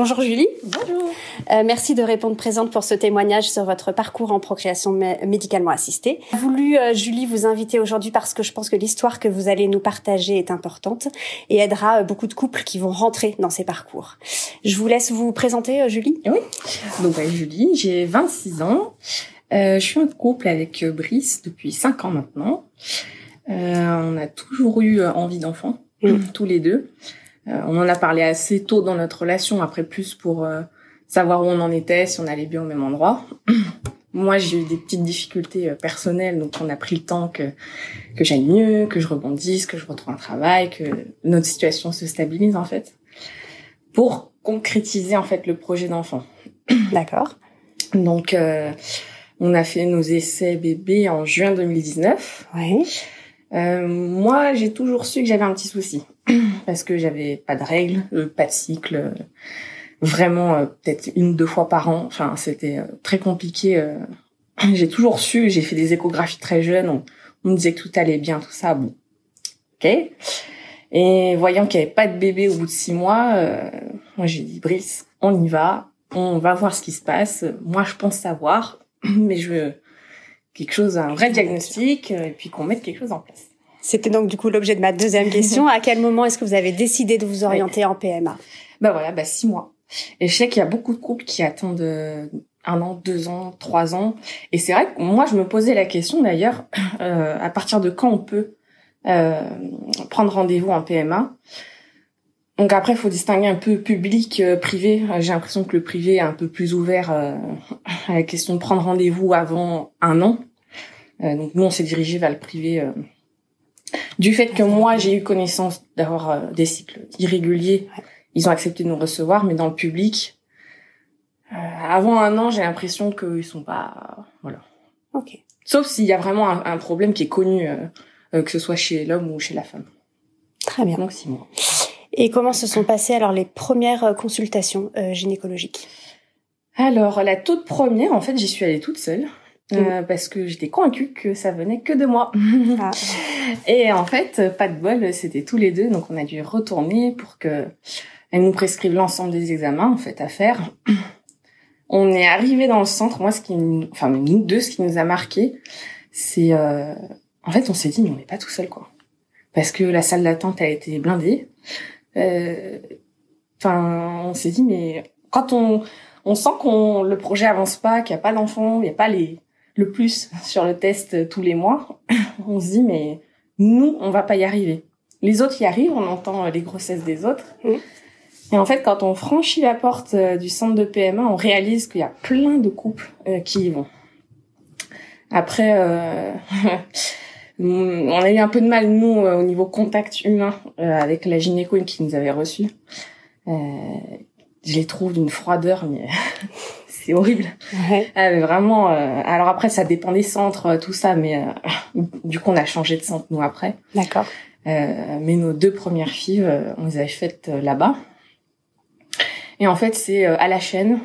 Bonjour Julie. Bonjour. Euh, merci de répondre présente pour ce témoignage sur votre parcours en procréation médicalement assistée. J'ai voulu, euh, Julie, vous inviter aujourd'hui parce que je pense que l'histoire que vous allez nous partager est importante et aidera euh, beaucoup de couples qui vont rentrer dans ces parcours. Je vous laisse vous présenter, Julie. Oui. Donc, ouais, Julie, j'ai 26 ans. je suis en couple avec Brice depuis 5 ans maintenant. on a toujours eu envie d'enfants, mm. tous les deux. Euh, on en a parlé assez tôt dans notre relation, après plus pour euh, savoir où on en était, si on allait bien au même endroit. Moi, j'ai eu des petites difficultés euh, personnelles, donc on a pris le temps que que j'aille mieux, que je rebondisse, que je retrouve un travail, que notre situation se stabilise en fait, pour concrétiser en fait le projet d'enfant. D'accord. Donc, on a fait nos essais bébés en juin 2019. Oui. moi, j'ai toujours su que j'avais un petit souci. parce que j'avais pas de règles, euh, pas de cycle, euh, vraiment euh, peut-être une ou deux fois par an. Enfin, c'était très compliqué. j'ai toujours su, j'ai fait des échographies très jeunes, on, me disait que tout allait bien, tout ça. Bon, ok. Et voyant qu'il n'y avait pas de bébé au bout de six mois, moi j'ai dit Brice, on y va, on va voir ce qui se passe. Moi, je pense savoir, mais je veux quelque chose, un vrai diagnostic, et puis qu'on mette quelque chose en place. C'était donc du coup l'objet de ma deuxième question. à quel moment est-ce que vous avez décidé de vous orienter en PMA Bah voilà, bah six mois. Et je sais qu'il y a beaucoup de couples qui attendent euh, un an, deux ans, trois ans. Et c'est vrai que moi, je me posais la question d'ailleurs, euh, à partir de quand on peut euh, prendre rendez-vous en PMA. Donc après, il faut distinguer un peu public, euh, privé. J'ai l'impression que le privé est un peu plus ouvert à la question de prendre rendez-vous avant un an. donc nous, on s'est dirigé vers le privé du fait que moi, j'ai eu connaissance d'avoir euh, des cycles irréguliers, ils ont accepté de nous recevoir, mais dans le public, euh, avant un an, j'ai l'impression qu'ils sont pas, voilà. Ok. Sauf s'il y a vraiment un, problème qui est connu, euh, que ce soit chez l'homme ou chez la femme. Très bien. Donc six mois. Et comment se sont passées alors les premières consultations gynécologiques? Alors la toute première, en fait, j'y suis allée toute seule. Euh, parce que j'étais convaincue que ça venait que de moi. Ah. Et en fait, pas de bol, c'était tous les deux, donc on a dû retourner pour que elle nous prescrive l'ensemble des examens en fait à faire. On est arrivé dans le centre. Moi, ce qui, enfin nous deux, ce qui nous a marqué, c'est euh... en fait, on s'est dit, mais on n'est pas tout seul quoi, parce que la salle d'attente a été blindée. Euh... Enfin, on s'est dit, mais quand on on sent qu'on le projet avance pas, qu'il n'y a pas d'enfants, il n'y a pas les le plus sur le test tous les mois, on se dit mais nous on va pas y arriver. Les autres y arrivent, on entend les grossesses des autres. Et en fait, quand on franchit la porte euh, du centre de PMA, on réalise qu'il y a plein de couples euh, qui y vont. Après, euh, on a eu un peu de mal, nous, au niveau contact humain, avec la gynéco qui nous avait reçus. je les trouve d'une froideur, mais c'est horrible. Ouais. Ah, mais vraiment. Euh, alors après, ça dépend des centres, euh, tout ça, mais euh, du coup, on a changé de centre nous après. D'accord. mais nos deux premières filles, on les avait faites là-bas. Et en fait, c'est à la chaîne.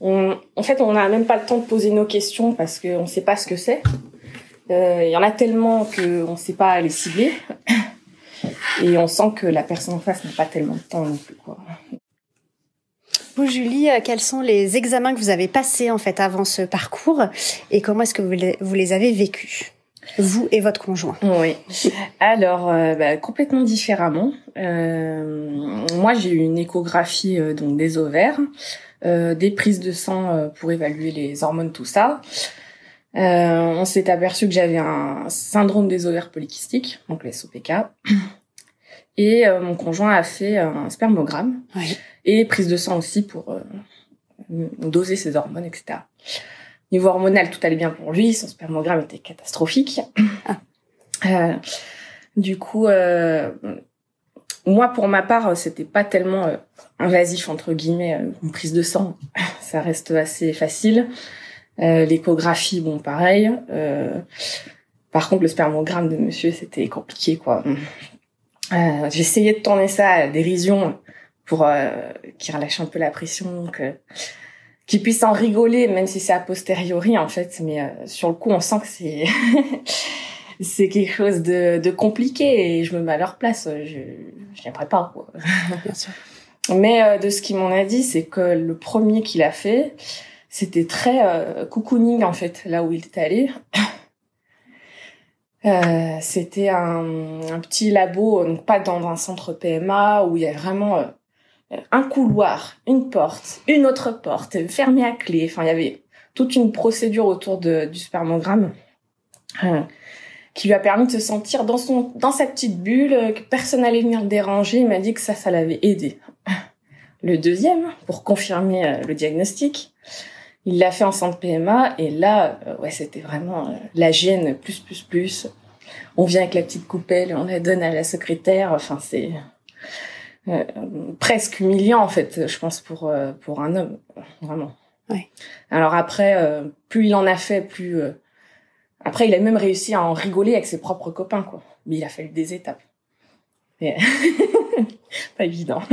On, en fait, on n'a même pas le temps de poser nos questions parce qu'on ne sait pas ce que c'est. Il y en a tellement qu'on ne sait pas les cibler. Et on sent que la personne en face n'a pas tellement de temps non plus. Quoi. Vous, Julie, euh, quels sont les examens que vous avez passés en fait avant ce parcours et comment est-ce que vous les, vous les avez vécus vous et votre conjoint? Oui. Alors, euh, bah, complètement différemment. Euh, moi, j'ai eu une échographie euh, donc des ovaires, des prises de sang pour évaluer les hormones, tout ça. on s'est aperçu que j'avais un syndrome des ovaires polykystiques, donc le SOPK. Et mon conjoint a fait un spermogramme. Oui et prise de sang aussi pour euh, doser ses hormones, etc. Niveau hormonal, tout allait bien pour lui, son spermogramme était catastrophique. Ah. Euh, du coup, euh, moi, pour ma part, c'était pas tellement euh, invasif entre guillemets, une prise de sang, ça reste assez facile. L'échographie, bon, pareil. par contre, le spermogramme de monsieur, c'était compliqué, quoi. J'essayais de tourner ça à dérision pour euh, qu'il relâche un peu la pression, que qu'il puisse en rigoler, même si c'est a posteriori en fait. Mais euh, sur le coup, on sent que c'est c'est quelque chose de, de compliqué et je me mets à leur place. Je j'aimerais pas quoi. Bien sûr. Mais de ce qu'il m'en a dit, c'est que le premier qu'il a fait, c'était très cocooning en fait, là où il était allé. Euh, c'était un, un, petit labo, donc pas dans un centre PMA où il y a vraiment un couloir, une porte, une autre porte, fermée à clé. Enfin, il y avait toute une procédure autour du spermogramme euh, qui lui a permis de se sentir dans son dans sa petite bulle, euh, que personne n'allait venir le déranger. Il m'a dit que ça, ça l'avait aidé. Le deuxième, pour confirmer euh, le diagnostic, il l'a fait en centre PMA et là, ouais, c'était vraiment la gêne plus plus plus. On vient avec la petite coupelle, on la donne à la secrétaire. Enfin, c'est euh, presque humiliant en fait, je pense pour euh, pour un homme, vraiment. Ouais. Alors après, euh, plus il en a fait, plus après il a même réussi à en rigoler avec ses propres copains quoi. Mais il a fallu des étapes. Mais... pas évident.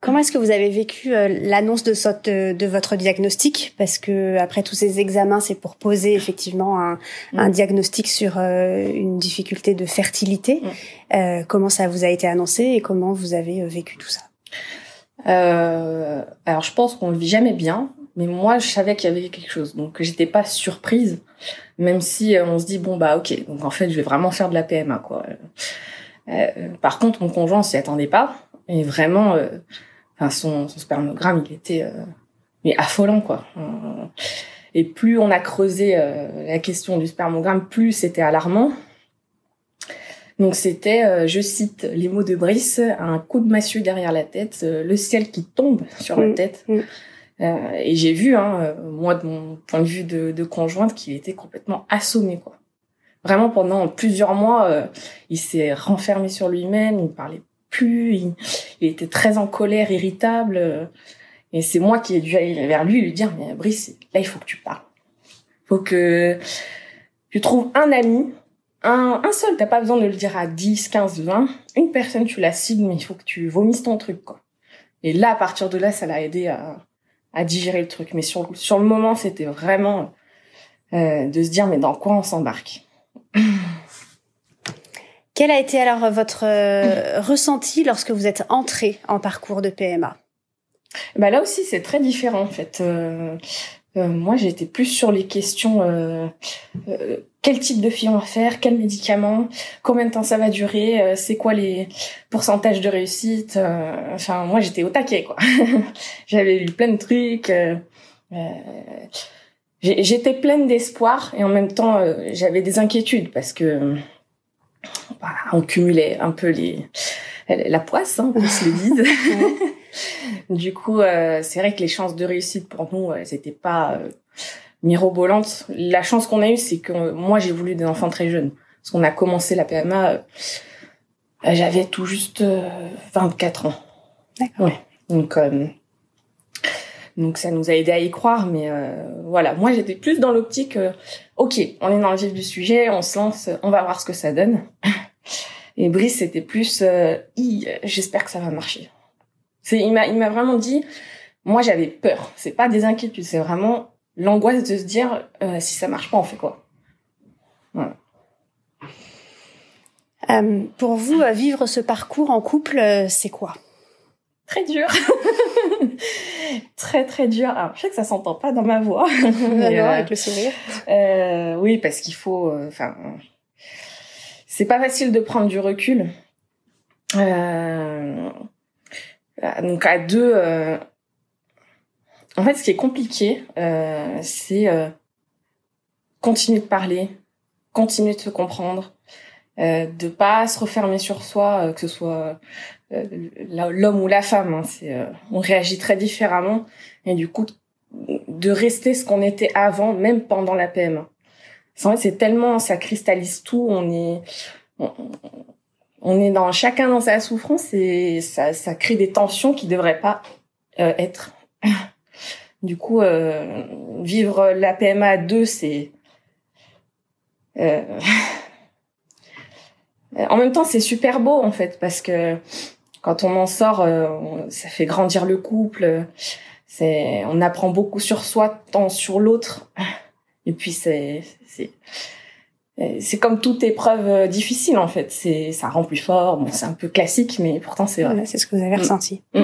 Comment est-ce que vous avez vécu euh, l'annonce de, de, de, votre diagnostic? Parce que après tous ces examens, c'est pour poser effectivement un, mm. un diagnostic sur euh, une difficulté de fertilité. Mm. Euh, comment ça vous a été annoncé et comment vous avez euh, vécu tout ça? Alors je pense qu'on le vit jamais bien, mais moi je savais qu'il y avait quelque chose, donc j'étais pas surprise, même si on se dit bon bah ok, donc en fait je vais vraiment faire de la PMA quoi. par contre mon conjoint s'y attendait pas et vraiment, euh, enfin son, son, spermogramme, il était euh, mais affolant quoi. Et plus on a creusé euh, la question du spermogramme, plus c'était alarmant. Donc c'était, je cite les mots de Brice, un coup de massue derrière la tête, le ciel qui tombe sur la mm. tête. Mm. et j'ai vu, hein, moi de mon point de vue de, de conjointe, qu'il était complètement assommé quoi. Vraiment pendant plusieurs mois, il s'est renfermé sur lui-même, il parlait plus, il, était très en colère, irritable. Et c'est moi qui ai dû aller vers lui lui dire, mais Brice, là, il faut que tu parles. faut que tu trouves un ami, un, un seul, t'as pas besoin de le dire à 10, 15, 20. Une personne, tu la cibles, mais il faut que tu vomisses ton truc, quoi. Et là, à partir de là, ça l'a aidé à, à digérer le truc. Mais sur, sur le moment, c'était vraiment euh, de se dire, mais dans quoi on s'embarque? Quel a été alors votre euh, ressenti lorsque vous êtes entré en parcours de PMA bah là aussi c'est très différent en fait. Euh, euh, moi j'étais plus sur les questions quel type de fille on va faire, quel médicament, combien de temps ça va durer, c'est quoi les pourcentages de réussite. enfin moi j'étais au taquet quoi. J'avais lu plein de trucs. j'étais pleine d'espoir et en même temps j'avais des inquiétudes parce que on cumulait un peu les la poisse, hein, qu'on se le dise. du coup, euh, c'est vrai que les chances de réussite pour nous, elles n'étaient pas euh, mirobolantes. La chance qu'on a eue, c'est que moi, j'ai voulu des enfants très jeunes. Parce qu'on a commencé la PMA, euh, j'avais tout juste 24 ans. D'accord. Donc, donc ça nous a aidé à y croire, mais voilà, moi j'étais plus dans l'optique, ok, on est dans le vif du sujet, on se lance, on va voir ce que ça donne. Et Brice, c'était plus, euh, j'espère que ça va marcher. C'est, il m'a, il m'a vraiment dit, moi j'avais peur. C'est pas des inquiétudes, c'est vraiment l'angoisse de se dire, euh, si ça marche pas, on fait quoi? Voilà. Euh, pour vous, vivre ce parcours en couple, c'est quoi? Très dur. très très dur. Alors, je sais que ça s'entend pas dans ma voix. non, avec le sourire. oui, parce qu'il faut, enfin c'est pas facile de prendre du recul. Euh, donc à deux, euh, en fait, ce qui est compliqué, euh, c'est euh, continuer de parler, continuer de se comprendre, euh, de pas se refermer sur soi, que ce soit l'homme ou la femme. Hein, c'est, on réagit très différemment et du coup de rester ce qu'on était avant, même pendant la PMA c'est tellement, ça cristallise tout. On est, on, est dans chacun dans sa souffrance et ça, ça crée des tensions qui devraient pas euh, être. Du coup, euh, vivre la PMA à deux, c'est euh, en même temps c'est super beau en fait parce que quand on en sort, ça fait grandir le couple. C'est, on apprend beaucoup sur soi, tant sur l'autre. Et puis c'est, c'est, c'est comme toute épreuve difficile en fait. C'est ça rend plus fort. Bon, c'est un peu classique, mais pourtant c'est vrai. c'est ce que vous avez mm. ressenti. Mm.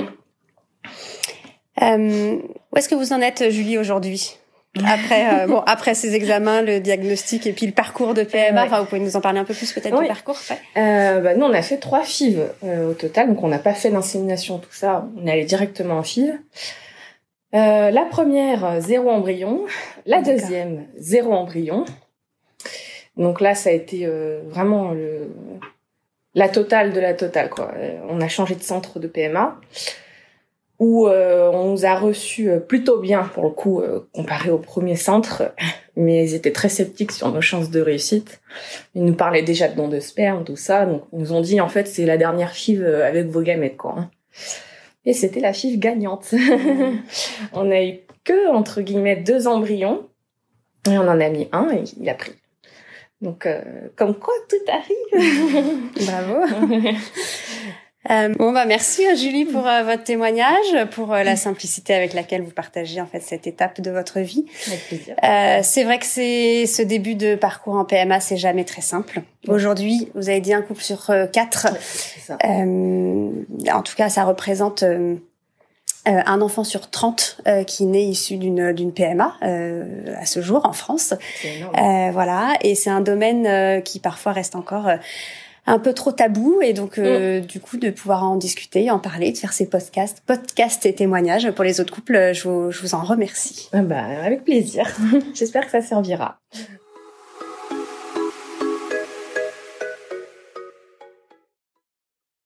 Euh, où est-ce que vous en êtes, Julie, aujourd'hui? Après, euh, bon, après ces examens, le diagnostic et puis le parcours de PMA, enfin, vous pouvez nous en parler un peu plus peut-être du parcours euh, bah, Nous, on a fait trois FIV euh, au total, donc on n'a pas fait d'insémination, tout ça, on est allé directement en FIV. Euh, la première, zéro embryon. La deuxième, zéro embryon. Donc là, ça a été vraiment le, la totale de la totale, quoi. On a changé de centre de PMA où euh, on nous a reçus euh, plutôt bien pour le coup euh, comparé au premier centre, mais ils étaient très sceptiques sur nos chances de réussite. Ils nous parlaient déjà de dons de sperme, tout ça, donc ils nous ont dit en fait c'est la dernière FIV avec vos gamètes quoi. Hein. Et c'était la FIV gagnante. on a eu que entre guillemets deux embryons et on en a mis un et il a pris. Donc comme quoi tout arrive. Bravo. Euh, bon bah merci hein, Julie pour euh, votre témoignage, pour euh, la simplicité avec laquelle vous partagez en fait cette étape de votre vie. Avec plaisir. c'est vrai que c'est ce début de parcours en PMA, c'est jamais très simple. Aujourd'hui, vous avez dit un couple sur quatre. en tout cas, ça représente un enfant sur 30 qui naît issu d'une d'une PMA à ce jour en France. voilà, et c'est un domaine qui parfois reste encore un peu trop tabou et donc euh, mm. du coup de pouvoir en discuter, en parler, de faire ces podcasts, podcasts et témoignages pour les autres couples, je vous, je vous en remercie. Ah bah, avec plaisir. J'espère que ça servira.